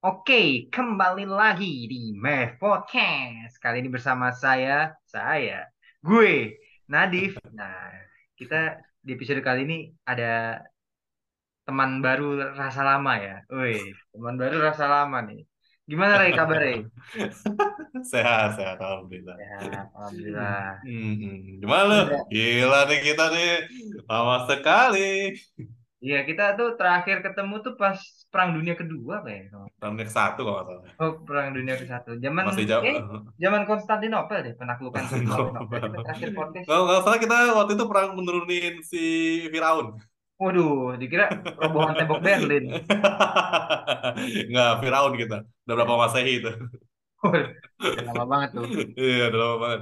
Oke, kembali lagi di Mev Podcast. Kali ini bersama saya, saya, gue, Nadif. Nah, kita di episode kali ini ada teman baru rasa lama ya. Woi, teman baru rasa lama nih. Gimana Ray kabarnya? Sehat, sehat, alhamdulillah. Ya, alhamdulillah. Hmm. Gimana lu? Gila nih kita nih, lama sekali. Iya, kita tuh terakhir ketemu tuh pas Perang Dunia Kedua, apa ya? Tahun ke satu kalau salah. Oh, Perang Dunia ke satu. Zaman, Masih jauh. eh, zaman Konstantinopel deh, penaklukan Konstantinopel. Kita terakhir podcast. Kalau nggak salah kita waktu itu perang menurunin si Firaun. Waduh, dikira robohan tembok Berlin. Nggak, Firaun kita. Udah berapa masehi itu? Udah lama banget tuh. Iya, udah lama banget.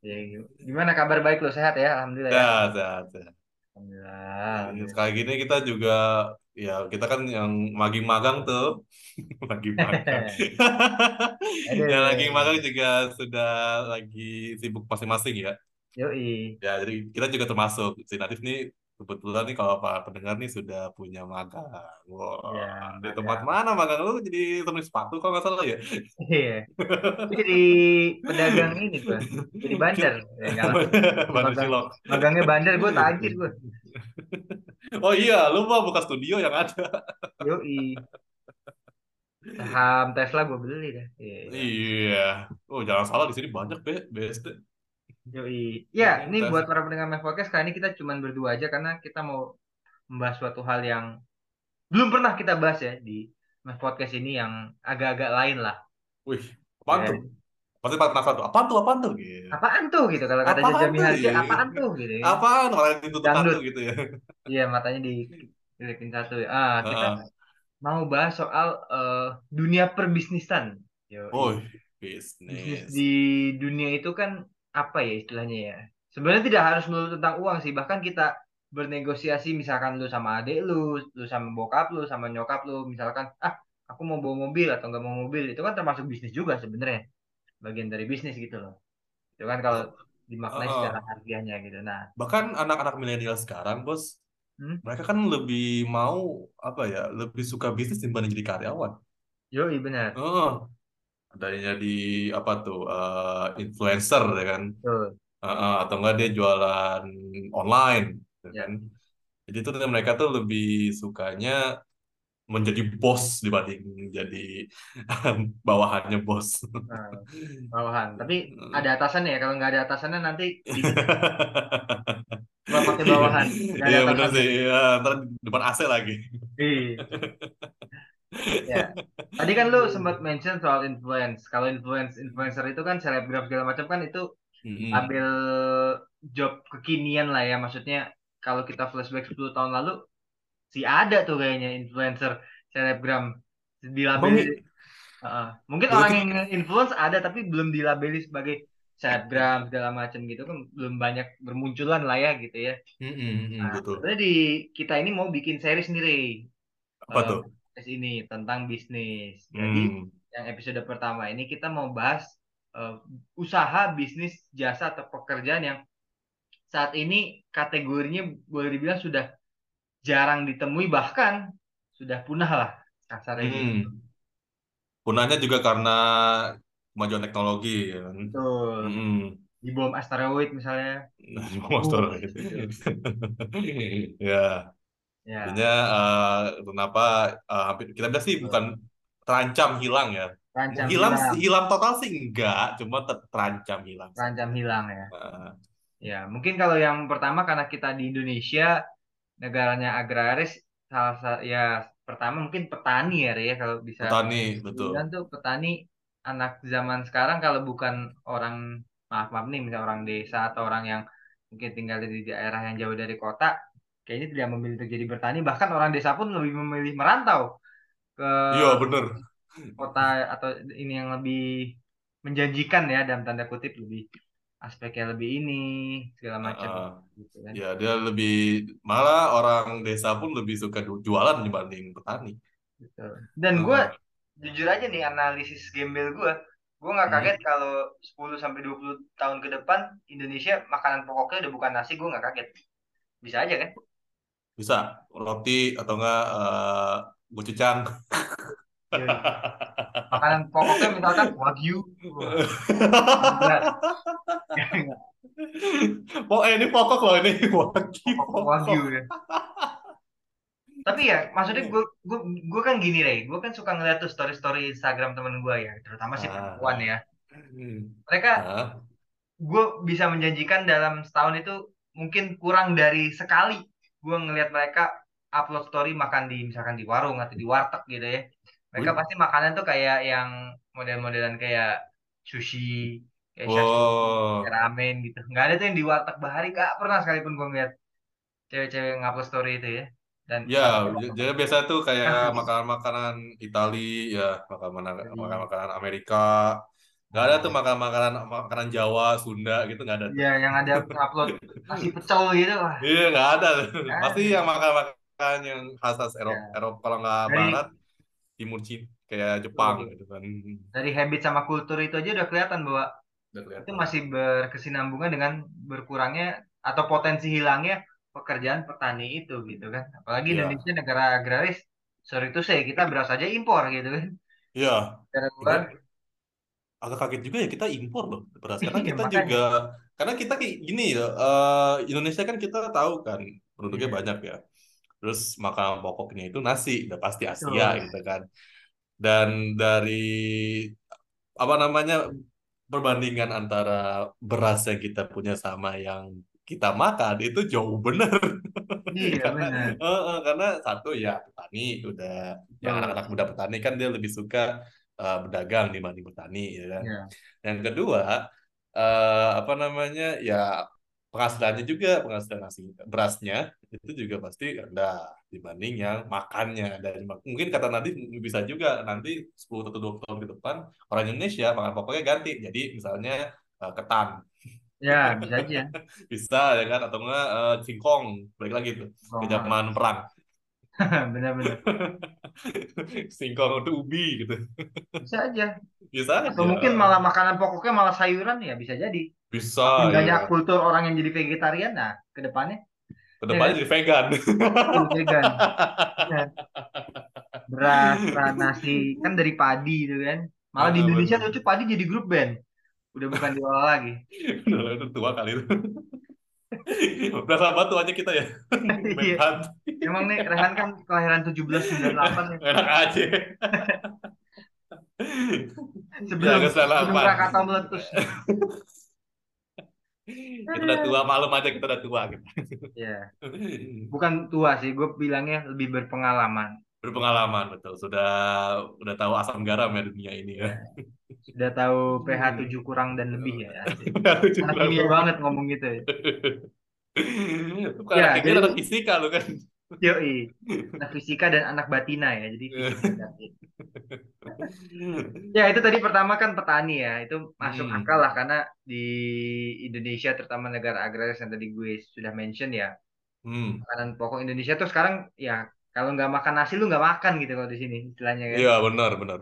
Ya, gimana kabar baik lo sehat ya? Alhamdulillah ya. Sehat, sehat, sehat. Alhamdulillah. alhamdulillah. Sekali gini kita juga ya kita kan yang maging magang tuh lagi magang yang lagi magang juga sudah lagi sibuk masing-masing ya Yoi. ya jadi kita juga termasuk si Natif nih kebetulan nih kalau para pendengar nih sudah punya magang wah Ya, di magang. tempat mana magang lu jadi temen sepatu kalau nggak salah ya Iya. Jadi pedagang ini gue. Jadi bandar. Ya. Bandar Magang- Cilok Magangnya bandar gue tajir gue. oh iya lu mah buka studio yang ada Yoi. Saham Tesla gue beli dah. Iya. iya oh jangan salah di sini banyak be BSD Yoi. Ya, ini buat para pendengar Mev Podcast kali ini kita cuman berdua aja karena kita mau membahas suatu hal yang belum pernah kita bahas ya di Mev Podcast ini yang agak-agak lain lah. Wih, apaan Ya. tuh? Pasti penasaran tuh. Apaan tuh? Apaan tuh? Gitu. Apaan tuh gitu kalau kata Apaan Jaja tuh, Miharja, iya. apaan tuh gitu ya. Apaan? Orang ditutup Dangdut. satu gitu ya. Iya, matanya di dilihatin satu. Ah, kita Heeh. mau bahas soal eh, dunia perbisnisan. Yo, Oh, bisnis bisnis. di dunia itu kan apa ya istilahnya ya? Sebenarnya tidak harus melulu tentang uang sih. Bahkan kita bernegosiasi misalkan lu sama adik lu, lu sama bokap lu, sama nyokap lu, misalkan ah aku mau bawa mobil atau nggak mau mobil, itu kan termasuk bisnis juga sebenarnya. Bagian dari bisnis gitu loh. Itu kan kalau dimaknai Heeh. secara harfiahnya gitu. Nah, Bahkan anak-anak milenial sekarang, bos, Hmm? mereka kan lebih mau apa ya? Lebih suka bisnis dibanding jadi karyawan. yoi benar. Oh, adanya di apa tuh? eh, influencer ya kan? Betul. Heeh, atau enggak dia jualan online, ya Ya. kan? Jadi tuh mereka tuh lebih sukanya menjadi bos dibanding jadi bawahannya bos. Nah, bawahan. Tapi ada atasannya ya. Kalau nggak ada atasannya nanti Nggak pakai bawahan. Iya benar sih. Ya, ntar depan AC lagi. Iya. Ya. Tadi kan lu sempat mention soal influence. Kalau influence influencer itu kan selebgram segala macam kan itu Mm-mm. ambil job kekinian lah ya. Maksudnya kalau kita flashback 10 tahun lalu sih ada tuh kayaknya influencer selebgram dilabeli nih, Heeh. Mungkin orang yang influence ada tapi belum dilabeli sebagai selebgram segala macam gitu kan belum banyak bermunculan lah ya gitu ya. Mm-mm, Nah, betul. sebenarnya di kita ini mau bikin seri sendiri Apa eh, tuh? Podcast ini tentang bisnis. Jadi Hmm. yang episode pertama ini kita mau bahas eh, usaha bisnis jasa atau pekerjaan yang saat ini kategorinya boleh dibilang sudah jarang ditemui bahkan sudah punah lah kasarnya gitu. Hmm. Punahnya juga karena kemajuan teknologi ya kan. Betul. Mm-mm. Di bom asteroid misalnya. Uh, gitu. gitu. Ya, Ya, jadinya eh, kenapa eh, hampir kita bilang sih bukan terancam hilang ya. terancam Hilang hilang, hilang total sih enggak, cuma ter- terancam hilang. terancam hilang ya. Nah, Ya, mungkin kalau yang pertama karena kita di Indonesia negaranya agraris, salah sa- ya pertama mungkin petani ya, ya kalau bisa petani betul. dibilang tuh petani anak zaman sekarang kalau bukan orang maaf maaf nih, misalnya orang desa atau orang yang mungkin tinggal di daerah yang jauh dari kota, kayaknya tidak memilih untuk jadi bertani. Bahkan orang desa pun lebih memilih merantau ke Iya bener. kota atau ini yang lebih menjanjikan ya dalam tanda kutip lebih aspeknya lebih ini segala macam gitu kan. Ya dia lebih malah orang desa pun lebih suka jualan dibanding petani. Betul. Dan gue jujur aja nih analisis gembel gue, gue nggak Hmm. kaget kalau 10 sampai 20 tahun ke depan Indonesia makanan pokoknya udah bukan nasi, gue nggak kaget. Bisa aja kan? Bisa roti atau enggak eh, gochujang. Yoi. Makanan pokoknya misalkan wagyu. Oh, eh, ini pokok loh ini wagyu Pokok wagyu ya. Tapi ya, maksudnya gue gue gue kan gini Rey, gue kan suka ngeliat tuh story-story Instagram temen gue ya, terutama si perempuan Ah, ya. Hmm. Mereka ah, gue bisa menjanjikan dalam setahun itu mungkin kurang dari sekali gue ngelihat mereka upload story makan di misalkan di warung atau di warteg gitu ya. Mereka Wih. pasti makanan tuh kayak yang model-modelan kayak sushi, kayak sashimi, kayak Wow. ramen gitu. Nggak ada tuh yang di warteg bahari, gak pernah sekalipun gue ngeliat cewek-cewek ngupload story itu ya. Dan Ya, jadi biasa tuh kayak makanan-makanan Itali, ya, makanan Jadi, makanan Amerika. Gak ada tuh nah, makanan-makanan makanan Jawa, Sunda gitu nggak ada tuh. ya yang ada upload nasi pecel gitu, Iya, nggak ada. nggak Pasti ada. yang makan-makan yang khas khas Eropa, Ya, Eropa kalau nggak Barat, dari Timur Cina, kayak Jepang gitu kan. dari habit sama kultur itu aja udah kelihatan bahwa Udah itu kelihatan. masih berkesinambungan dengan berkurangnya atau potensi hilangnya pekerjaan petani itu gitu kan. Apalagi Iya, Indonesia negara agraris, sorry itu saya kita beras aja impor gitu kan. iya. Dari luar, agak kaget juga ya kita impor loh beras karena iya kita juga makanya. karena kita kayak gini ya eh, Indonesia kan kita tahu kan penduduknya Iya, banyak ya terus makanan pokoknya itu nasi udah pasti Asia betul. gitu kan dan dari apa namanya perbandingan antara beras yang kita punya sama yang kita makan itu jauh bener Iya karena benar. eh, eh, karena satu ya petani udah yang anak-anak muda petani kan dia lebih suka eh, berdagang dibanding petani ya kan Iya. yang kedua, eh, apa namanya, ya penghasilannya juga, penghasilan nasi berasnya itu juga pasti rendah dibanding yang makannya. Dan mungkin kata nanti bisa juga nanti 10 atau 20 tahun ke depan orang Indonesia makan pokoknya ganti. Jadi misalnya eh, ketan Ya, bisa aja. bisa ya kan atau enggak eh, singkong balik lagi tuh ke Gong, zaman perang Benar-benar. singkong itu ubi gitu Bisa aja. bisa Atau aja mungkin malah makanan pokoknya malah sayuran ya bisa jadi. bisa Makin banyak ya kultur orang yang jadi vegetarian, nah ke depannya, ya ke depannya kan? jadi vegan vegan. Ya. beras, nasi kan dari padi itu kan. Malah di Heeh, Indonesia bener. lucu padi jadi grup band. Udah bukan diolah lagi. Udah itu tua kali itu. Berasa batu aja kita ya. Iya. Emang nih Rehan kan kelahiran 1798 ya. Enak aja. Sebelum Jaga sebelum. Krakatau meletus. Kita udah tua, malum aja kita udah tua. Gitu. Ya, bukan tua sih, gue bilangnya lebih berpengalaman. Berpengalaman betul. Sudah udah tahu asam garam ya dunia ini ya. Ya, sudah tahu pH 7 kurang dan lebih ya. kimia banget ngomong gitu ya. Bukan Ya, anak kimia, anak fisika lu kan. yoi, anak fisika dan anak batina ya. Jadi fisika dan Ya, itu tadi pertama kan petani ya. Itu masuk akal Hmm. lah karena di Indonesia terutama negara agraris yang tadi gue sudah mention ya. Hmm. Makanan pokok Indonesia tuh sekarang ya kalau nggak makan nasi lu nggak makan gitu kalau di sini istilahnya kan. Iya benar benar.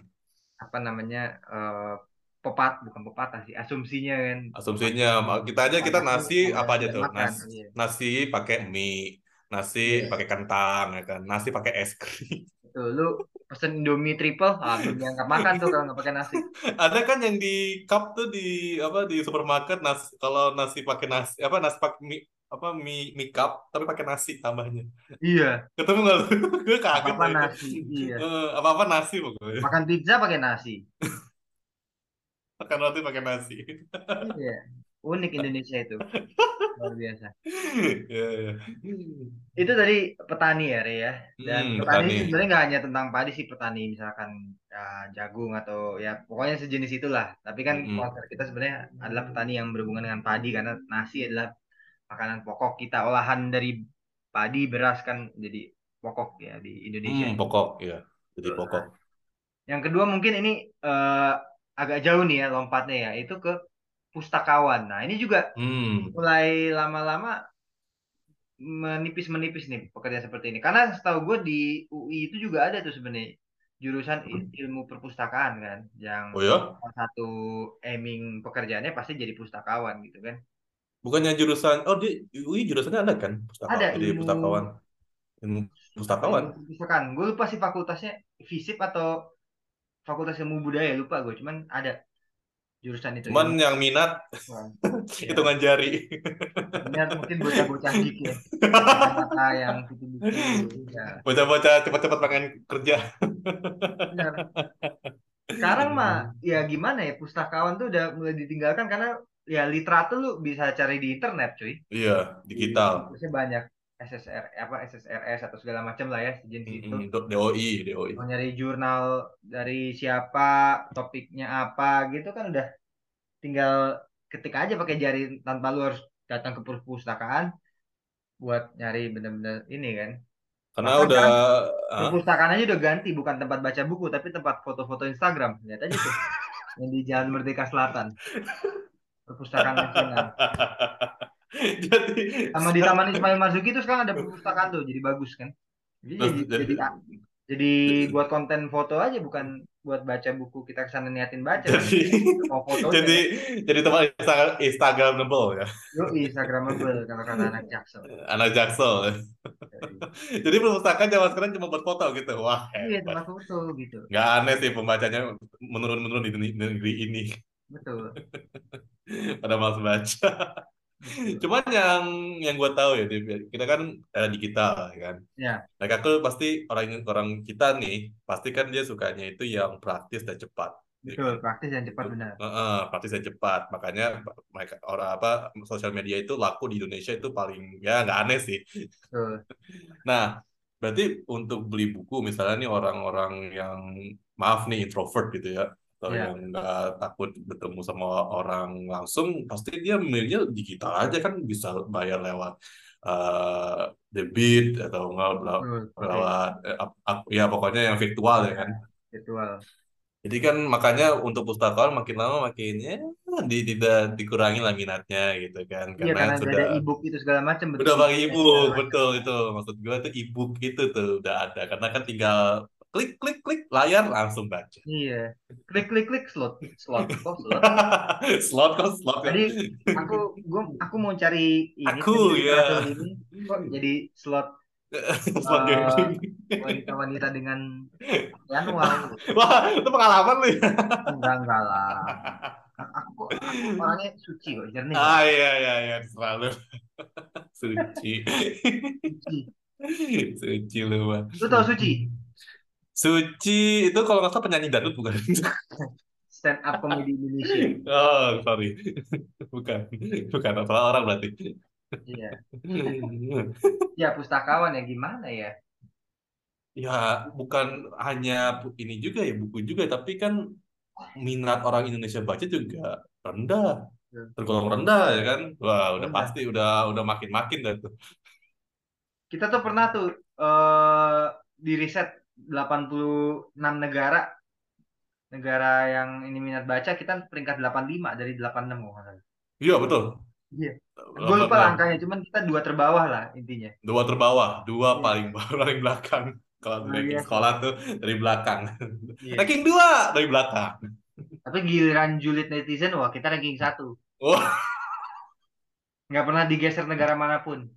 Apa namanya eh, pepat bukan pepatah sih asumsinya kan. Asumsinya kita aja kita nasi nasi apa aja tuh? makan. Nas, Iya. nasi pakai mie, nasi Iya. pakai kentang ya kan, nasi pakai es krim. Tuh, lu pesen Indomie triple, ah belum dianggap makan tuh kalau nggak pakai nasi. Ada kan yang di cup tuh di apa di supermarket nasi kalau nasi pakai nasi apa nasi pakai mie apa mie mie cup tapi pakai nasi tambahnya. Iya, Ketemu nggak lu? Gue kaget apa-apa loh itu. nasi. Iya. apa apa nasi pokoknya. Makan pizza pakai nasi. Makan roti pakai nasi. Iya. Unik Indonesia itu. Luar biasa. Ya, ya. Itu tadi petani ya, Re ya. Dan Hmm, petani petani. sebenarnya nggak hanya tentang padi sih, petani misalkan ya, jagung atau ya pokoknya sejenis itulah. Tapi kan konser kita sebenarnya adalah petani yang berhubungan dengan padi karena nasi adalah makanan pokok kita. Olahan dari padi, beras kan jadi pokok ya di Indonesia. Hmm, pokok ya. Jadi pokok. Yang kedua mungkin ini eh, agak jauh nih ya lompatnya ya, itu ke pustakawan. Nah, ini juga Hmm. mulai lama-lama menipis-menipis nih pekerjaan seperti ini. Karena setahu gue di UI itu juga ada tuh sebenarnya jurusan il- ilmu perpustakaan kan, yang Oh ya? salah satu aiming pekerjaannya pasti jadi pustakawan gitu kan. Bukannya jurusan oh di UI jurusannya ada kan pustaka Ada jadi ilmu pustakawan ilmu pustakawan ilmu perpustakaan. Gue lupa sih fakultasnya FISIP atau Fakultas Ilmu Budaya lupa gue, cuman ada jurusan itu. Cuman yang minat pengetahuan. Ya. hitungan jari. Minat mungkin bocah-bocah geek ya. Yang gitu-gitu. Ya, Bocah-bocah cepat-cepat pengen kerja. benar. Sekarang mah ya gimana ya pustakawan tuh udah mulai ditinggalkan karena ya literatur lu bisa cari di internet cuy. Iya, digital. Biasanya banyak SSR apa SSRS atau segala macam lah ya sejenis itu. Mm-mm, Do- DOI, DOI. Mau nyari jurnal dari siapa, topiknya apa gitu kan udah tinggal ketik aja pakai jari tanpa lu harus datang ke perpustakaan buat nyari bener-bener ini kan. Karena Bahkan udah Hah? perpustakaan aja udah ganti bukan tempat baca buku tapi tempat foto-foto Instagram. Lihat aja tuh yang di Jalan Merdeka Selatan. Perpustakaan Nasional. Jadi Sama di Taman Ismail Marzuki itu sekarang ada perpustakaan tuh, jadi bagus kan. Jadi jadi, jadi jadi jadi buat konten foto aja bukan buat baca buku kita ke sana niatin baca kan. jadi Mau fotonya jadi jadi tempat Insta- Instagramable ya. Yo, Instagramable kalau kata anak jaksel. Anak Jaksel. Jadi perpustakaan zaman sekarang cuma buat foto gitu. Wah, Iya, tempat foto gitu. Nggak aneh sih pembacanya menurun-menurun di negeri ini. Betul. Pada malas baca. Cuman yang yang gue tahu ya, Dip, kita kan era digital ya kan. Ya, Mereka tuh pasti orang orang kita nih, pasti kan dia sukanya itu yang praktis dan cepat. ya betul. Praktis dan cepat benar. Heeh, praktis dan cepat. Makanya mereka orang apa sosial media itu laku di Indonesia itu paling ya nggak aneh sih. Betul. Nah, berarti untuk beli buku misalnya nih orang-orang yang maaf nih introvert gitu ya, atau Ya, yang nggak takut bertemu sama orang langsung, pasti dia milihnya digital aja kan bisa bayar lewat eh, debit atau nggak bela- betul. Oke. lewat eh, ap- ap- ya pokoknya yang virtual ya kan. virtual. Jadi kan makanya untuk pustakawan makin lama makin ya di, tidak dikurangi lah minatnya gitu kan, Iya, karena karena nggak sudah ada e-book itu segala macam, bentuk Udah pakai segala ebook, macam. betul itu. Maksud gue tuh ebook itu tuh udah ada. Karena kan tinggal klik klik klik layar langsung baca. Iya. Klik klik klik slot slot kok slot. Slot kok slot. Tadi aku gua aku mau cari ini Aku ya. ini kok jadi slot Slot eh, gaming. wanita-wanita dengan manual. Wah, itu pengalaman lu ya. Enggak enggak lah. Aku aku orangnya suci kok, jernih. Ah iya iya iya selalu suci. Suci. Suci lu mah. Lu tau suci? Suci itu kalau nggak salah penyanyi dangdut bukan? Stand up comedy Indonesia. Oh, sorry. Bukan. Bukan salah orang berarti. Iya. Ya pustakawan ya gimana ya? Ya, bukan hanya ini juga ya, buku juga, tapi kan minat orang Indonesia baca juga rendah, tergolong rendah ya kan? Wah, udah Rendah. pasti, udah udah makin-makin dah tuh. Kita tuh pernah tuh eh di riset 86 negara negara yang ini minat baca kita peringkat 85 dari 86 kalau nggak salah. Iya, betul. Iya. Gue lupa lah angkanya, cuman kita dua terbawah lah intinya. Dua terbawah, dua Iya. paling paling belakang. Kalau Luar ranking biasa. sekolah tuh dari belakang. Iya. Ranking dua dari belakang. Tapi giliran julid netizen, wah kita ranking satu. Wah, Nggak pernah digeser negara mana pun.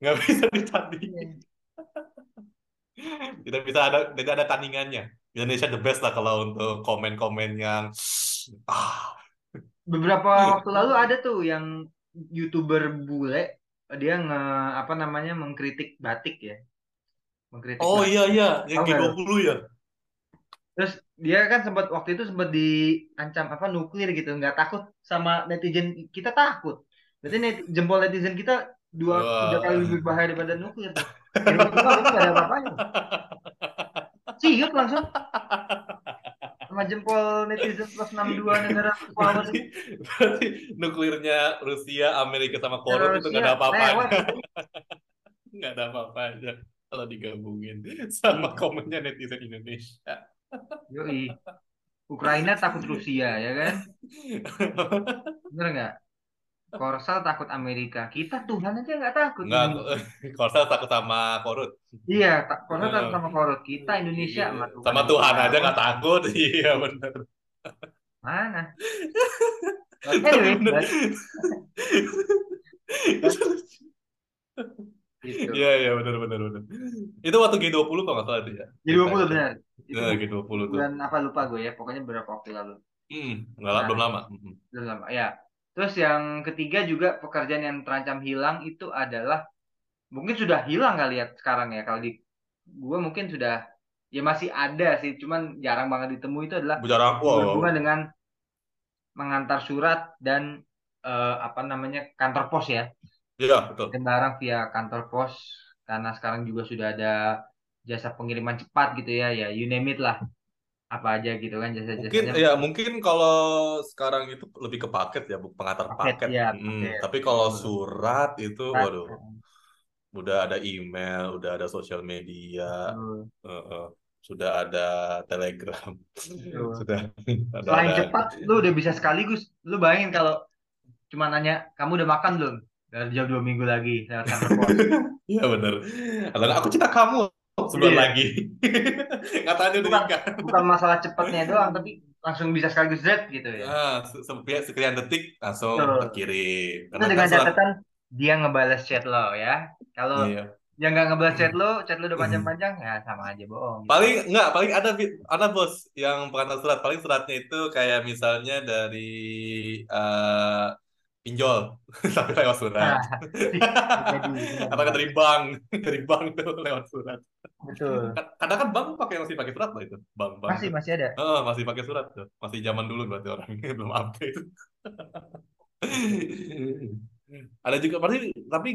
nggak bisa Iya. Tidak bisa ada, tidak ada tandingannya. Indonesia the best lah kalau untuk komen-komen yang ah, Beberapa waktu lalu ada tuh yang youtuber bule dia nge apa namanya mengkritik batik ya, mengkritik Oh batik. iya iya, yang Tahu nggak G20 ya. Terus dia kan sempat waktu itu sempat diancam apa nuklir gitu, nggak takut sama netizen. Kita takut. Berarti net- jempol netizen kita dua tiga kali lebih bahaya daripada nuklir itu nggak ada apa-apanya. Ciut langsung sama jempol netizen plus 62 negara power Berarti, berarti nuklirnya Rusia, Amerika sama Korea itu nggak ada apa-apanya. itu. Nggak ada apa-apanya kalau digabungin sama Iya. komennya netizen Indonesia. Yoi. Ukraina takut Rusia ya kan? Bener nggak? Korsel takut Amerika. Kita Tuhan aja nggak takut. Nggak. Korsel takut sama Korut. Iya, tak, Korsel takut sama Korut. Kita Indonesia iya. sama Tuhan. Sama aja Tuhan aja nggak takut. Iya benar. Mana? Anyway, Benar. but, gitu. Iya iya benar benar benar. Itu waktu G20 kalau nggak salah itu ya. Jadi 20 benar. itu Nah, gitu 20 tuh. bulan apa lupa gue ya pokoknya beberapa waktu lalu Hmm, nggak nah belum lama. Hmm. belum lama ya terus yang ketiga juga pekerjaan yang terancam hilang itu adalah mungkin sudah hilang kali ya sekarang ya. Kalau di gue mungkin sudah ya masih ada sih. Cuman jarang banget ditemui itu adalah Jarang, wow. berhubungan dengan mengantar surat dan eh, apa namanya kantor pos ya. Iya, betul. barang via kantor pos. Karena sekarang juga sudah ada jasa pengiriman cepat gitu ya. Ya you name it lah apa aja gitu kan Mungkin jasa-jasanya ya mungkin kalau sekarang itu lebih ke paket ya, bu- pengantar paket paket. ya Hmm, paket. tapi kalau betul surat itu, Surat, waduh, udah ada email, udah ada sosial media, eh, eh, sudah ada Telegram, betul. sudah ada selain ada. cepat lu udah bisa sekaligus. Lu bayangin kalau cuma nanya kamu udah makan belum? Dari jam dua minggu lagi lewat kantor Iya bener. Aku cinta kamu sebulan iya lagi. Katanya udah bukan nikah. bukan masalah cepatnya doang tapi langsung bisa sekaligus Z gitu ya se- se- sekian detik langsung betul terkirim. itu Karena dengan catatan dia ngebales chat lo ya kalau iya. yang nggak ngebales chat lo chat lo udah panjang-panjang ya sama aja bohong gitu Paling nggak, paling ada ada bos yang pengantar surat. Paling suratnya itu kayak misalnya dari eh, pinjol tapi lewat surat. nah Atau benar-benar dari bank, dari bank tuh lewat surat. betul Ka- Kadang kan bank pakai masih pakai surat loh itu, bank-bank masih tuh. masih ada Heeh, masih pakai surat tuh. Masih zaman dulu berarti orang belum update. Ada juga pasti tapi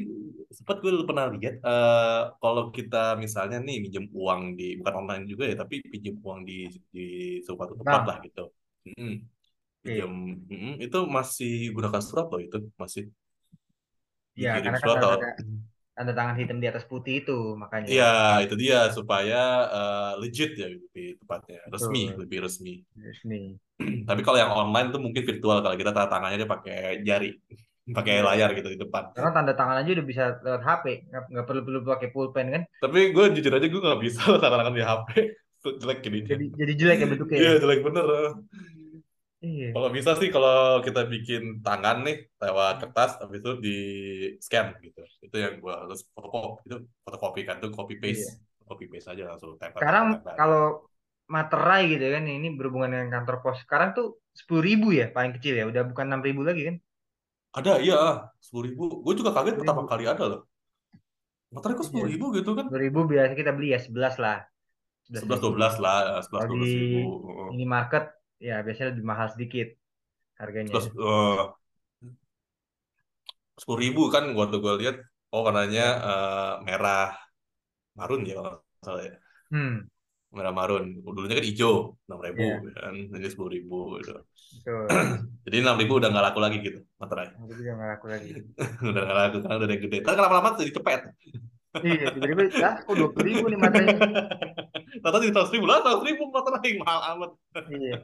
sempat gue pernah lihat eh kalau kita misalnya nih minjem uang di bukan online juga ya tapi pinjam uang di di suatu tempat bank lah gitu. Mm-mm. Pinjam mm-mm, itu masih gunakan surat loh itu masih ya dikirim karena kan surat atau ada tanda tangan hitam di atas putih itu makanya Iya, itu dia supaya eh, legit ya lebih tepatnya, resmi, betul lebih resmi. resmi Tapi kalau yang online tuh mungkin virtual kalau kita tanda tangannya dia pakai jari, pakai iya layar gitu di depan. karena tanda tangan aja udah bisa lewat HP nggak nggak perlu perlu pakai pulpen kan Tapi gue jujur aja gue nggak bisa tanda tangan di HP, jelek gininya. jadi jadi jelek ya bentuknya Iya ya jelek bener. Iya Kalau bisa sih kalau kita bikin tangan nih lewat kertas, habis itu di scan gitu. Itu yang gue harus fotokopi, itu fotokopikan tuh copy iya paste, copy paste aja langsung tempel sekarang tempel. kalau materai gitu kan ini berhubungan dengan kantor pos sekarang tuh sepuluh ribu ya paling kecil ya udah bukan enam ribu lagi kan Ada, iya, sepuluh ribu. Gue juga kaget pertama kali ada loh. Materai kok iya sepuluh ribu gitu kan? sepuluh ribu biasa kita beli ya sebelas lah sebelas dua belas lah, sebelas dua belas ribu. Heeh. minimarket ya biasanya lebih mahal sedikit harganya ya eh, sepuluh ribu kan waktu gue lihat, oh warnanya ya eh, merah marun ya kalau salah ya. hmm Merah marun. Dulunya kan hijau, enam ribu ya kan, jadi sepuluh ribu gitu. Jadi enam ribu udah nggak laku lagi gitu, materai. juga nggak laku lagi udah nggak laku karena udah ada yang gede. Tapi lama-lama jadi cepet. Iya tiba-tiba ah kok dua puluh ribu nih materainya Tata jadi seratus ribu lah, seratus ribu materai mahal amat. iya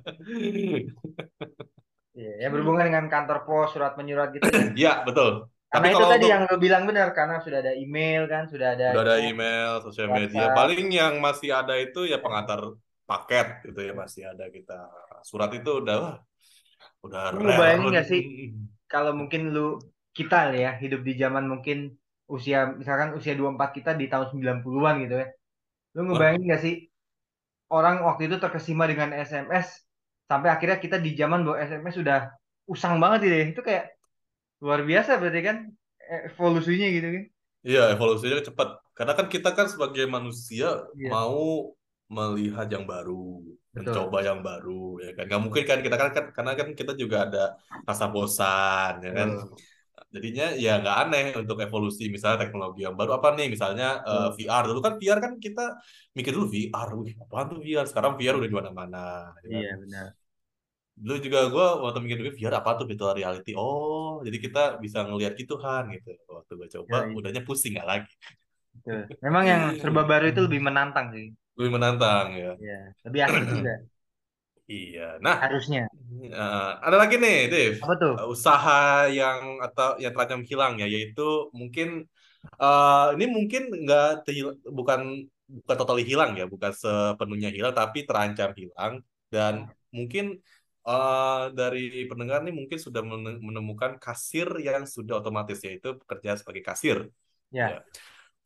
iya ya berhubungan dengan kantor pos surat menyurat gitu ya Iya betul. Tapi karena itu tadi untuk yang lo bilang benar karena sudah ada email kan sudah ada Udah ada email, sosial media. Paling yang masih ada itu ya pengantar paket gitu ya masih ada kita. Surat itu udah udah lu rare. ngebayangin nggak sih kalau mungkin lu kita ya hidup di zaman mungkin usia misalkan usia 24 kita di tahun 90-an gitu ya. Lu ngebayangin nggak sih? Orang waktu itu terkesima dengan SMS sampai akhirnya kita di zaman bahwa SMS sudah usang banget gitu ya. Itu kayak luar biasa berarti kan evolusinya gitu kan. Iya evolusinya cepat. Karena kan kita kan sebagai manusia iya. mau melihat yang baru, betul. mencoba yang baru ya kan. Nggak mungkin kan kita kan, kan karena kan kita juga ada rasa bosan ya kan. betul Jadinya ya nggak aneh untuk evolusi misalnya teknologi yang baru apa nih misalnya eh, betul VR dulu kan VR kan kita mikir dulu VR, wih apaan tuh VR? Sekarang VR udah di mana-mana, ya kan? iya benar Dulu juga gue waktu mikir dulu VR apa tuh virtual reality? Oh, jadi kita bisa ngelihat gitu kan gitu. Waktu gue coba, Yoi, udahnya pusing nggak lagi. betul memang yang serba baru itu lebih menantang sih Lebih menantang ya. ya lebih asik juga Iya. Nah, harusnya eh, ada lagi nih, Dev. apa tuh Eh, Usaha yang atau yang terancam hilang ya, yaitu mungkin eh, ini mungkin nggak bukan bukan totally hilang ya, bukan sepenuhnya hilang, tapi terancam hilang dan mungkin eh, dari pendengar nih mungkin sudah mene- menemukan kasir yang sudah otomatis yaitu pekerjaan sebagai kasir. ya Ya.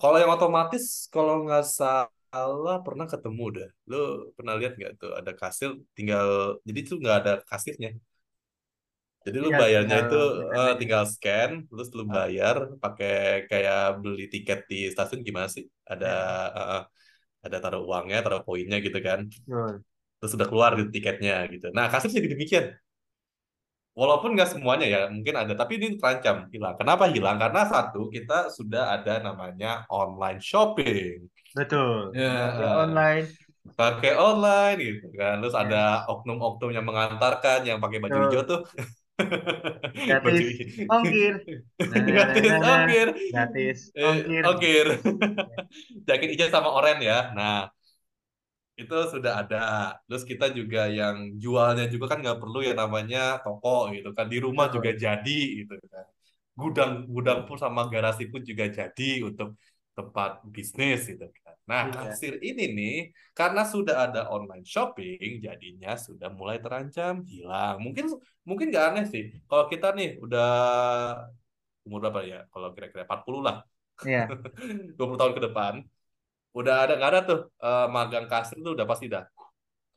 Kalau yang otomatis, kalau nggak salah salah pernah ketemu dah. Lo pernah lihat nggak tuh ada kasir tinggal jadi tuh nggak ada kasirnya. Jadi lu Iya, bayarnya tinggal itu aja. tinggal scan, terus lu Ah, bayar pakai kayak beli tiket di stasiun gimana sih? Ada ya, eh, ada taruh uangnya, taruh poinnya gitu kan. betul. Terus sudah keluar gitu tiketnya gitu. Nah kasir jadi demikian. Walaupun nggak semuanya ya, mungkin ada, tapi ini terancam hilang. Kenapa hilang? Karena satu, kita sudah ada namanya online shopping. Betul. Ya, eh, online. pakai online gitu kan. Terus ada Ya, oknum-oknum yang mengantarkan yang pakai baju hijau tuh. Gratis ongkir. Nah, nah, nah, gratis ongkir. Gratis Eh, ongkir. ongkir. Ya, Jaket hijau sama oren ya. Nah, itu sudah ada. Terus kita juga yang jualnya juga kan nggak perlu yang namanya toko gitu kan. Di rumah juga jadi gitu kan. Gudang gudang pun sama garasi pun juga jadi untuk tempat bisnis gitu kan. Nah, Iya. kasir ini nih karena sudah ada online shopping jadinya sudah mulai terancam hilang. Mungkin mungkin nggak aneh sih kalau kita nih udah umur berapa ya? Kalau kira-kira 40 lah, Iya. 20 tahun ke depan udah ada nggak ada tuh eh, magang kasir tuh udah pasti dah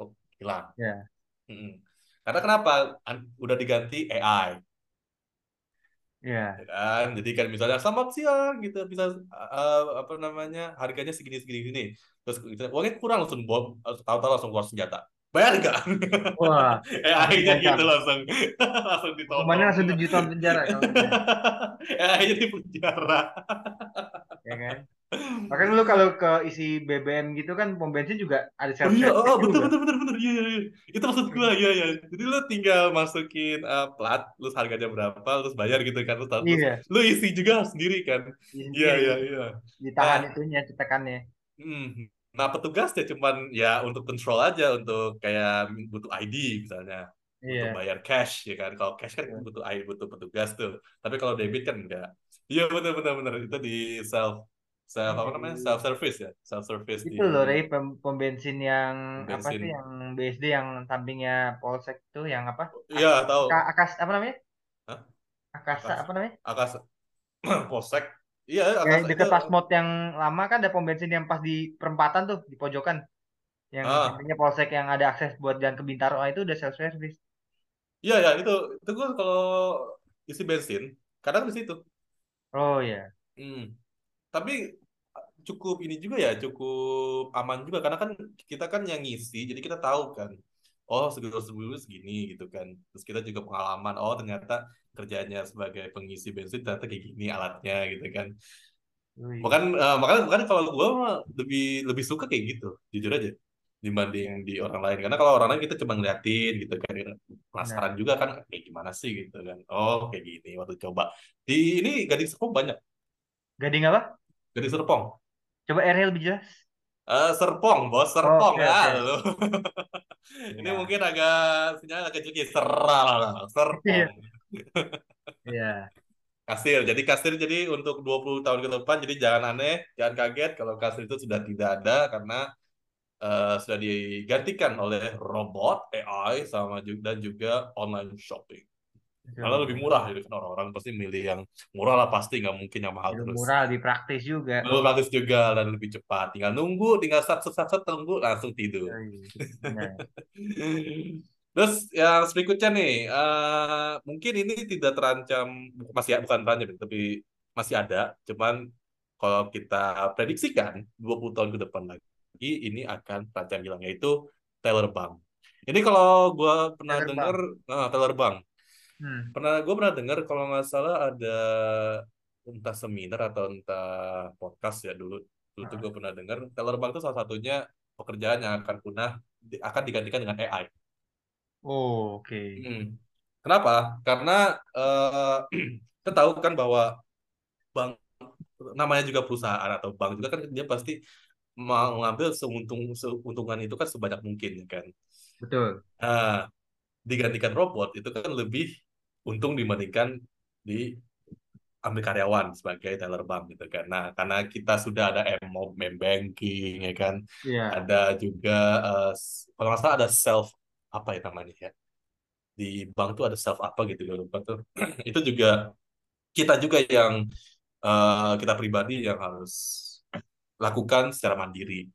oh, hilang. Ya. Mm-mm. Karena kenapa? Udah diganti AI, ya Iya. kan? Jadi kan misalnya selamat siang gitu bisa eh, apa namanya harganya segini segini gini. Terus kita, uangnya kurang langsung bom, tahu-tahu langsung keluar senjata. Bayar nggak? Wah, AI-nya gitu langsung langsung Hukumannya ditodong. langsung 7 tahun penjara gitu. AI-nya di penjara. Ya kan? Bahkan lu kalau ke isi BBM gitu kan pom bensin juga ada Oh self iya, oh, service oh, betul juga. betul betul betul iya iya iya. Itu maksud gua, iya iya. Jadi lu tinggal masukin uh, plat, terus harganya berapa, terus bayar gitu kan, terus, terus Iya, lu isi juga sendiri kan. Iya iya iya. Nah, ditahan itunya cetekannya. hmm. Nah petugasnya cuman ya untuk kontrol aja, untuk kayak butuh ID misalnya, Iya. bayar cash ya kan. Kalau cash kan betul. butuh ID, butuh petugas tuh. Tapi kalau debit kan enggak. Iya benar benar benar itu di self self apa Iya, namanya di- self service ya, self service di Itu loh, Ray, pom, pom bensin yang apa sih bensin. yang BSD yang sampingnya Polsek tuh yang apa? Iya tahu. Aka- Akas apa namanya? Hah? Akasa Akas apa namanya? Akas Polsek. Iya, Akas itu deket Pasmod yang lama kan ada pom bensin yang pas di perempatan tuh di pojokan yang ah sampingnya Polsek yang ada akses buat jalan ke Bintaro ah, itu udah self service. iya ya itu itu gue kalau isi bensin kadang di situ. Oh ya, Hmm. Tapi cukup ini juga ya cukup aman juga karena kan kita kan yang ngisi jadi kita tahu kan oh segini segini segini gitu kan terus kita juga pengalaman oh ternyata kerjanya sebagai pengisi bensin ternyata kayak gini alatnya gitu kan. Bahkan eh, makanya makanya kalau gue lebih lebih suka kayak gitu, jujur aja dibanding Ya, di orang lain. Karena kalau orang lain kita cuma ngeliatin gitu kan, penasaran benar. juga kan kayak gimana sih gitu kan. Oh kayak gini waktu coba di ini Gading Serpong banyak, Gading apa? Gading Serpong. Coba airnya lebih jelas. Eh Serpong bos Serpong Oke, ya oke. lu. Ini Ya. mungkin agak sinyal agak kecil seral Serpong. Iya. Iya. Kasir, jadi kasir jadi untuk 20 tahun ke depan, jadi jangan aneh, jangan kaget kalau kasir itu sudah tidak ada karena eh, sudah digantikan oleh robot AI sama juga dan juga online shopping. Karena lebih Betul. murah jadi kan orang-orang pasti milih yang murah lah pasti nggak mungkin yang mahal Lebih terus. murah, lebih praktis juga. Lalu gratis juga dan lebih cepat. Tinggal nunggu, tinggal sat sat sat, sat, tunggu langsung tidur. Yoi. Benar. Terus yang berikutnya nih, eh, mungkin ini tidak terancam, masih bukan terancam, tapi masih ada. Cuman kalau kita prediksikan 20 tahun ke depan lagi, ini akan terancam hilang, yaitu teller bank. Ini kalau gue pernah dengar, eh, teller bank. Hmm. Pernah gue pernah dengar kalau nggak salah ada entah seminar atau entah podcast ya dulu. Dulu tuh gue Ah. pernah dengar teller bank itu salah satunya pekerjaan yang akan punah, akan digantikan dengan AI. Oh, oke. Hmm. Kenapa? Karena kita tahu kan bahwa bank namanya juga perusahaan atau bank juga kan dia pasti mau ngambil seuntung seuntungan itu kan sebanyak mungkin ya kan. Betul. Nah, digantikan robot itu kan lebih untung dibandingkan di ambil karyawan sebagai teller bank gitu kan. Nah, karena kita sudah ada M M banking ya kan. Iya. Ada juga s- kalau nggak salah ada self apa ya namanya ya. Di bank tuh ada self apa gitu gue lupa tuh. Itu juga kita juga yang eh, kita pribadi yang harus lakukan secara mandiri.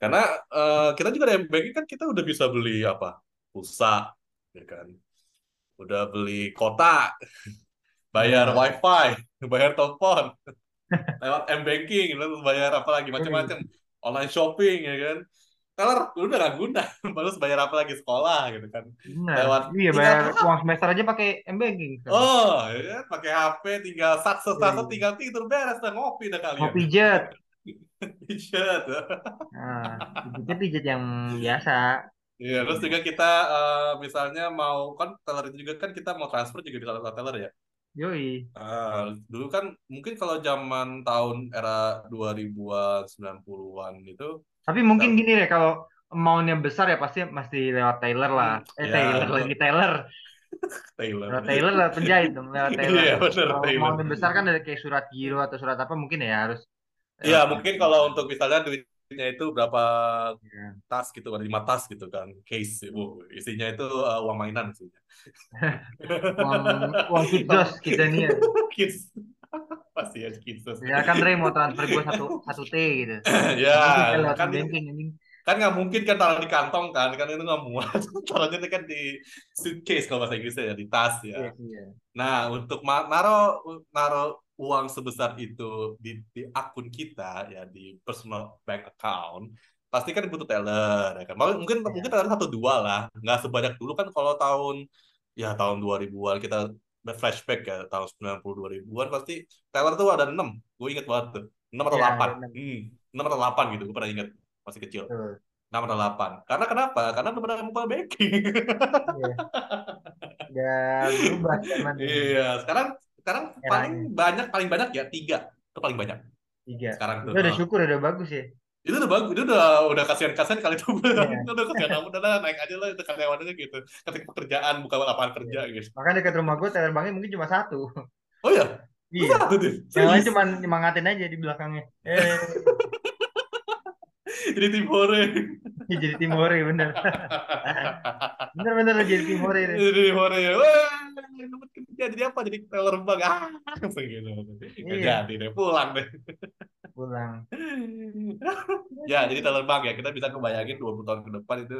Karena eh, kita juga ada banking kan kita udah bisa beli apa? Pulsa, ya kan. Udah beli kota, bayar Benar. wifi, bayar telepon, lewat m-banking, lalu bayar apa lagi macam-macam, online shopping ya kan. Teller udah nggak guna, terus bayar apa lagi sekolah gitu kan. Benar. Lewat Iya tinggal bayar uang semester aja pakai m-banking sekarang. Oh, ya, kan? pakai HP tinggal sat Iya, iya. tinggal tidur beres udah ngopi dah kalian. Mau pijet. Pijet. Nah, pijetnya pijet yang biasa. Iya, terus juga kita eh, misalnya mau kan teller itu juga kan kita mau transfer juga bisa lewat teller ya. Yoi. Ah, dulu kan mungkin kalau zaman tahun era 2000-an, 90-an itu Tapi mungkin gini deh kalau amountnya besar ya pasti mesti lewat Taylor lah. Eh ya Taylor lagi Taylor. Taylor. Lewat Taylor lewat penjahit dong lewat Taylor. Iya, benar Kalau Taylor. amountnya besar kan ada kayak surat giro atau surat apa mungkin ya harus Iya, lewat mungkin kalau untuk misalnya duitnya itu berapa Iya. tas gitu, ada lima tas gitu kan, case, uh, isinya itu uh, uang mainan isinya. uang uang kitsos kita nih ya. Kids. Pasti ya kids. Ya kan Ray mau transfer gue satu satu T gitu. ya, lewat kan banking anjing. kan nggak mungkin kan taruh di kantong kan, kan itu nggak muat. Taruhnya itu kan di suitcase kalau bahasa Inggrisnya ya, di tas ya. iya. Nah, untuk naro naro uang sebesar itu di, di akun kita ya di personal bank account pasti kan butuh teller ya kan. Mungkin mungkin Iya. mungkin teller satu dua lah, nggak sebanyak dulu kan kalau tahun ya tahun 2000-an kita flashback ya tahun 90 2000-an pasti teller tuh ada 6. Gue inget banget tuh. 6 atau Iya, 8. ada enam. Hmm, 6 atau 8 gitu, gue pernah inget masih kecil. Betul. 6 atau 8. Karena kenapa? Karena belum ada mobile banking. Iya. Udah berubah zaman. Iya, sekarang sekarang paling Eranya. banyak paling banyak ya tiga itu paling banyak Tiga. sekarang tuh. Itu udah syukur udah bagus ya. itu udah bagus, itu udah udah kasihan kasihan kali itu Iya. udah kasihan kamu udah naik aja lah itu karyawannya gitu. Ketika pekerjaan buka lapangan kerja gitu. Makanya dekat rumah gue teller banknya mungkin cuma satu. Oh ya, itu Iya. satu deh. Yang lain cuma nyemangatin aja di belakangnya. Eh, Jadi tim hore. jadi timore bener. bener bener jadi timore. deh. Jadi tim hore. Wah, dapat kerja jadi apa? Jadi teller bank. Ah, gitu. Nggak Iya. jadi deh, pulang deh. Pulang. Ya, jadi teller bank ya kita bisa kebayangin 20 tahun ke depan itu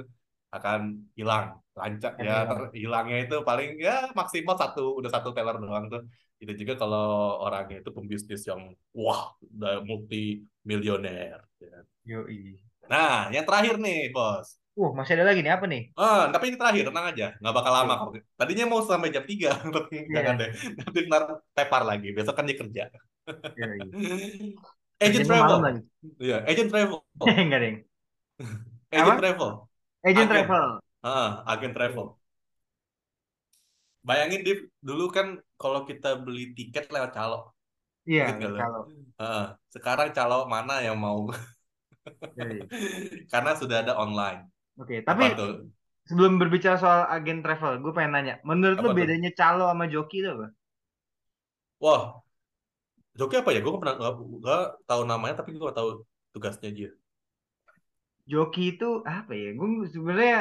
akan hilang lancar ya hilangnya itu paling ya maksimal satu udah satu teller doang tuh itu juga kalau orangnya itu pembisnis yang wah udah multi milioner Yoi. nah yang terakhir nih bos Uh, masih ada lagi nih apa nih? ah tapi ini terakhir tenang aja nggak bakal lama kok tadinya mau sampai jam 3 tapi Iya. jangan deh nanti ntar tepar lagi besok kan dia kerja Yoi. agent Kerjanya travel iya agent travel Enggak deh. agent travel Agent Agen. travel. Ah, agen travel. Bayangin Div, dulu kan kalau kita beli tiket lewat calo. Iya, Ingat nggak lo? kalau. Ah, sekarang calo mana yang mau? Yoi. Karena sudah ada online. Oke, Apa tapi sebelum berbicara soal agen travel, gue pengen nanya, menurut Apa lu tuh? bedanya calo sama joki itu apa? Wah, joki apa ya? Gue pernah nggak nggak tahu namanya, tapi gue nggak tahu tugasnya dia. Joki itu apa ya? Gue sebenarnya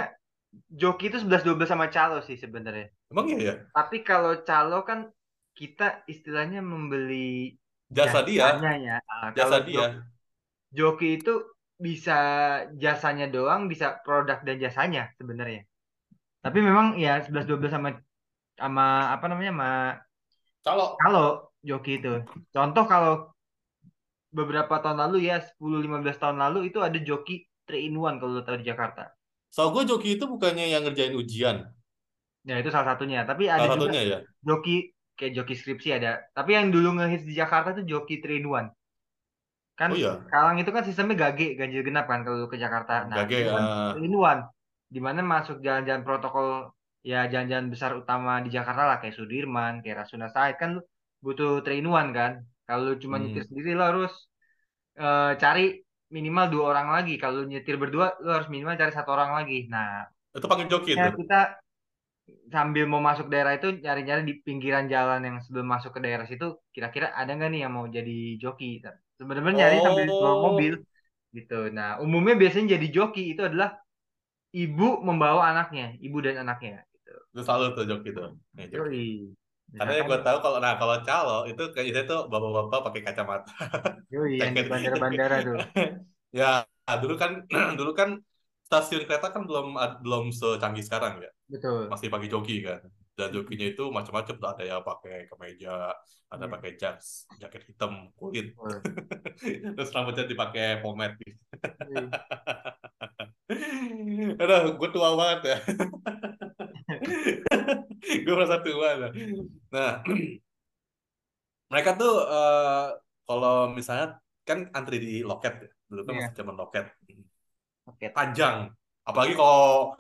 joki itu 11-12 sama calo sih sebenarnya. Emang iya ya? Tapi kalau calo kan kita istilahnya membeli Jasa dia, ya. Jasa kalau dia. jo- joki itu bisa jasanya doang, bisa produk dan jasanya sebenarnya. Tapi memang ya 11-12 sama sama apa namanya sama Calo. kalau joki itu. Contoh kalau beberapa tahun lalu ya 10-15 tahun lalu itu ada joki 3 in 1 kalau lo tahu di Jakarta. So gue joki itu bukannya yang ngerjain ujian. Ya itu salah satunya. Tapi ada Salah juga satunya ya. joki kayak joki skripsi ada. Tapi yang dulu ngehits di Jakarta tuh joki 3 in 1. Kan Oh iya. sekarang itu kan sistemnya gage, ganjil genap kan kalau ke Jakarta. Nah, Gage, itu kan ah. 3 in 1. Di mana masuk jalan-jalan protokol ya jalan-jalan besar utama di Jakarta lah kayak Sudirman, kayak Rasuna Said kan butuh 3 in 1 kan. Kalau lu cuma Hmm. nyetir sendiri lo harus eh, cari minimal dua orang lagi. Kalau lu nyetir berdua lu harus minimal cari satu orang lagi. Nah, Itu panggil joki ya itu. kita sambil mau masuk daerah itu nyari-nyari di pinggiran jalan yang sebelum masuk ke daerah situ kira-kira ada nggak nih yang mau jadi joki sebenarnya nyari sambil bawa Oh. mobil gitu nah umumnya biasanya jadi joki itu adalah ibu membawa anaknya ibu dan anaknya gitu Itu selalu tuh joki itu. Ya, joki. Karena yang gue tahu kalau nah kalau calo itu kayaknya tuh bapak-bapak pakai kacamata. yoi yang di Jaket- bandara-bandara tuh Ya, dulu kan dulu kan stasiun kereta kan belum belum secanggih sekarang ya. Betul. Masih pakai joki kan. Dan jokinya itu macam-macam tuh ada yang pakai kemeja, ada Iya. pakai jas, jaket hitam kulit. Betul. Terus rambutnya dipakai pomade gitu. Iya. Aduh, gue tua banget ya. gue merasa tua. Nah, nah mereka tuh eh, kalau misalnya kan antri di loket ya. Dulu kan Iya. masih zaman loket. Oke. Panjang. Apalagi kalau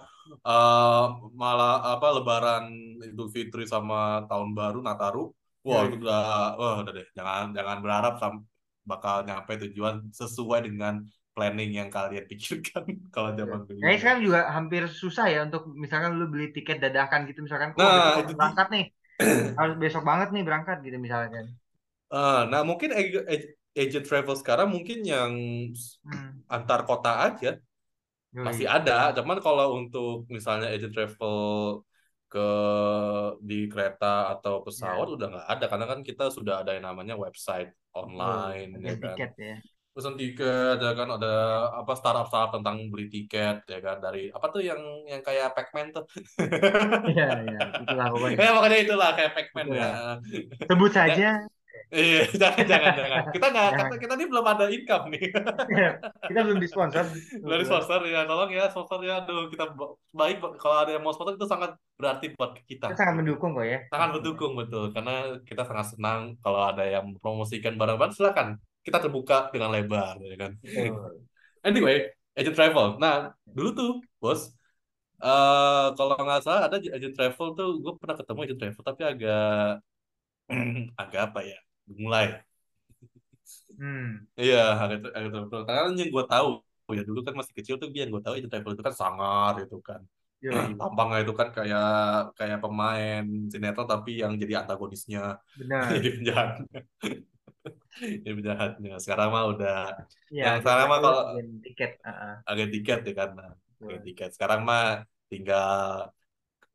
eh, malah apa Lebaran Idul Fitri sama Tahun Baru Nataru. Wah, Iya. itu udah wah udah deh. Jangan jangan berharap sam bakal nyampe tujuan sesuai dengan planning yang kalian pikirkan kalau zaman dulu. Kayaknya sekarang juga hampir susah ya untuk misalkan lu beli tiket dadakan gitu misalkan, kok Nah, itu berangkat nih, harus besok banget nih berangkat gitu misalkan. Eh, nah, mungkin ag- ag- agent travel sekarang mungkin yang Hmm. antar kota aja Yoi. masih ada. Cuman kalau untuk misalnya agent travel ke di kereta atau pesawat Ya. udah nggak ada karena kan kita sudah ada yang namanya website online Betul. ya kan. tiket ya. Pesan tiket ya kan ada apa startup startup tentang beli tiket ya kan dari apa tuh yang yang kayak Pac-Man tuh. Iya, iya, itulah pokoknya. Ya pokoknya itulah kayak Pac-Man ya. Itulah. Sebut saja. Iya, jangan jangan jangan. Kita nggak kita, kita ini belum ada income nih. Kita belum disponsor. Dari sponsor ya, tolong ya sponsor ya. Aduh, kita ba- baik kalau ada yang mau sponsor itu sangat berarti buat kita. Kita sangat mendukung kok ya. Sangat mendukung betul karena kita sangat senang kalau ada yang mempromosikan barang-barang silakan. Kita terbuka dengan lebar ya kan. Betul. Anyway, agent travel. Nah, dulu tuh, Bos, eh kalau nggak salah ada agent travel tuh gue pernah ketemu agent travel tapi agak agak apa ya? Mulai. Hmm. Iya, agak agak travel. Karena yang gue tahu ya dulu kan masih kecil tuh yang gue tahu agent travel itu kan sangar itu kan. Yoi. Tampangnya itu kan kayak kayak pemain sinetron tapi yang jadi antagonisnya, Benar. jadi penjahat. Jadi penjahatnya. Sekarang mah udah Iya, yang sekarang mah kalau agen tiket. ah, ah. agak tiket ya Betul. agak tiket. Sekarang mah tinggal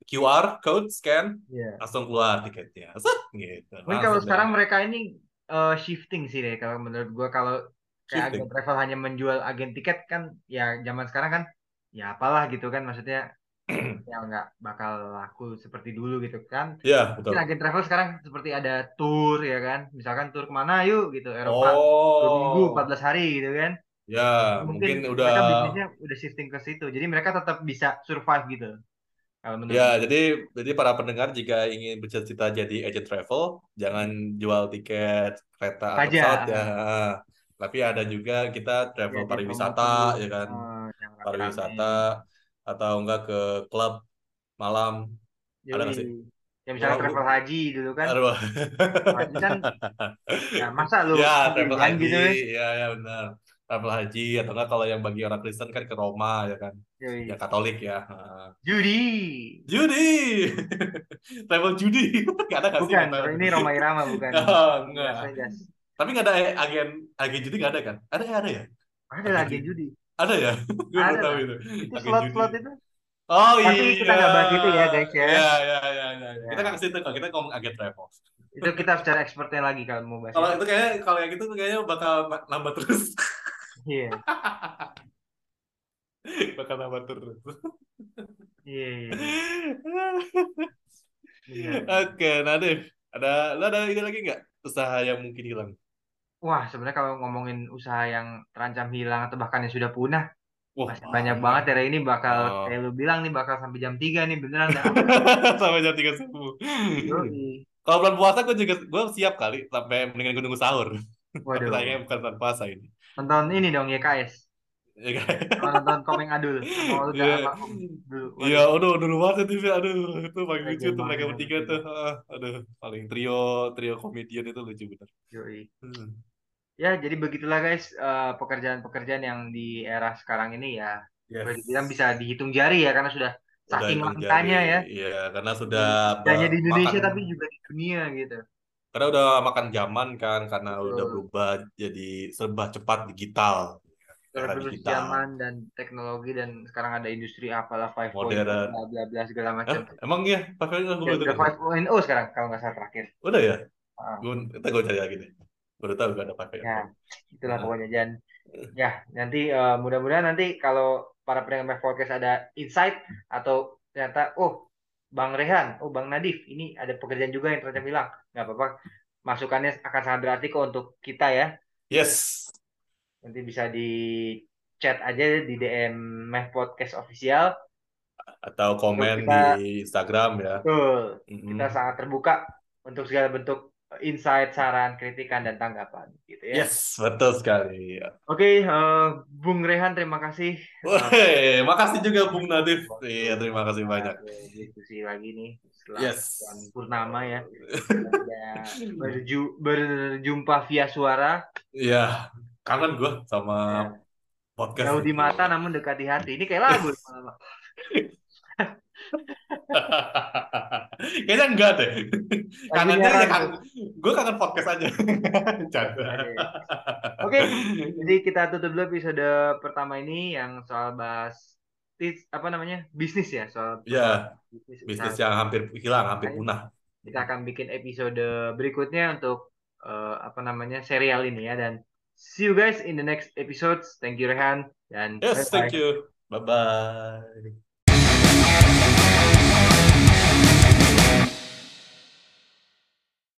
QR code scan Iya. langsung keluar tiketnya. Set, gitu. Mungkin kalau sekarang mereka ini eh, shifting sih deh kalau menurut gua. Kalau kayak Shifting. agen travel hanya menjual agen tiket kan ya zaman sekarang kan ya apalah gitu kan. Maksudnya ya nggak bakal laku seperti dulu gitu kan. Iya, betul. mungkin agen travel sekarang seperti ada tour ya kan. Misalkan tour ke mana yuk gitu. Eropa. Dua minggu Oh, 14 hari gitu kan. Ya mungkin mungkin udah mereka bisnisnya udah shifting ke situ. Jadi mereka tetap bisa survive gitu Ya, jadi jadi para pendengar jika ingin bercita-cita jadi agent travel, jangan jual tiket kereta atau aja pesawat ya. Tapi ada juga kita ya travel dia pariwisata, ya kan, rame-rame pariwisata atau enggak ke klub malam, ada nggak sih? Ya misalnya Wah, travel haji dulu kan. aduh. Haji kan ya masa lu Ya, travel haji, gitu kan. ya ya benar. Travel haji atau enggak kalau yang bagi orang Kristen kan ke Roma ya kan, Yoi. yang Katolik ya. Ah. Judi. Judi, travel judi, nggak ada nggak sih Bukan, ini Roma Irama bukan. Oh, enggak. Vegas. Tapi nggak ada agen agen judi nggak ada kan? Ada ya ada ya? Ada Agen lagi judi. judi. Ada ya? Gue Ada tahu itu. Itu Agen slot-slot itu. Oh Tapi iya. kita nggak bahas itu ya guys ya. Iya iya iya iya. Ya. Kita nggak ke situ kalau kita ngomong agen travel. Itu kita secara expertnya lagi kalau mau bahas Kalau itu. itu kayaknya kalau yang tuh kayaknya bakal na- nambah terus. Iya. bakal nambah terus. Iya, iya. Benar. Oke, Nadif. Ada lo ada ide lagi nggak usaha yang mungkin hilang? Wah, sebenarnya kalau ngomongin usaha yang terancam hilang atau bahkan yang sudah punah, Wah, masih banyak banget ya ini bakal Oh. kayak lu bilang nih bakal sampai jam 3 nih beneran dah. Sampai jam 3 subuh. Kalau bulan puasa gue juga gue siap kali sampai mendingan gue nunggu sahur. Tapi Waduh. sayangnya bukan bulan puasa ini. Nonton ini dong YKS. Ya nonton Komeng Adul sama Olga Iya. dulu. Iya, aduh, dulu banget itu sih. Aduh, itu paling lucu tuh mereka banget bertiga tuh. Ah, Aduh, paling trio trio komedian itu lucu bener. Yoi. Hmm. Ya, jadi begitulah guys eh, pekerjaan-pekerjaan yang di era sekarang ini ya dibilang Yes. bisa dihitung jari ya karena sudah Udah saking langkanya ya. Iya, karena sudah hanya di Indonesia makan tapi juga di dunia gitu. Karena udah makan zaman kan karena udah Betul. berubah jadi serba cepat digital. Digital. zaman dan teknologi dan sekarang ada industri apalah 5.0 Modern. bla bla bla segala macam. Emang iya, gue Ya, baru udah tahu. 5.0 sekarang kalau nggak salah terakhir. Udah ya? Gue, kita gue cari lagi deh. Baru tahu gak ada pakai. ya, itulah Nah. pokoknya Jan. Ya, nanti uh, mudah-mudahan nanti kalau para pendengar podcast ada insight atau ternyata oh Bang Rehan, oh Bang Nadif, ini ada pekerjaan juga yang ternyata bilang nggak apa-apa, masukannya akan sangat berarti kok untuk kita ya. Yes. Nanti bisa di chat aja di DM Meh Podcast official atau komen kita, di Instagram ya. Betul. Mm -hmm. Kita sangat terbuka untuk segala bentuk insight, saran, kritikan dan tanggapan gitu ya. Yes, betul sekali. Oke, okay, uh, eh, Bung Rehan terima kasih. Woi, makasih juga Bung Nadif. Iya, terima kasih banyak. Diskusi lagi nih setelah yes. purnama ya. berju berjumpa via suara. Iya, kangen gue sama ya. podcast. Jauh di mata namun dekat di hati. Ini kayak lagu. Kayaknya enggak deh. Kangennya ya kan, gue kangen podcast aja. Oke, jadi kita tutup dulu episode pertama ini yang soal bahas apa namanya bisnis ya soal ya bisnis, bisnis yang hampir hilang, hampir punah. Kita akan bikin episode berikutnya untuk uh, apa namanya serial ini ya dan see you guys in the next episodes. Thank you Rehan dan yes, bye -bye. thank you. Bye bye.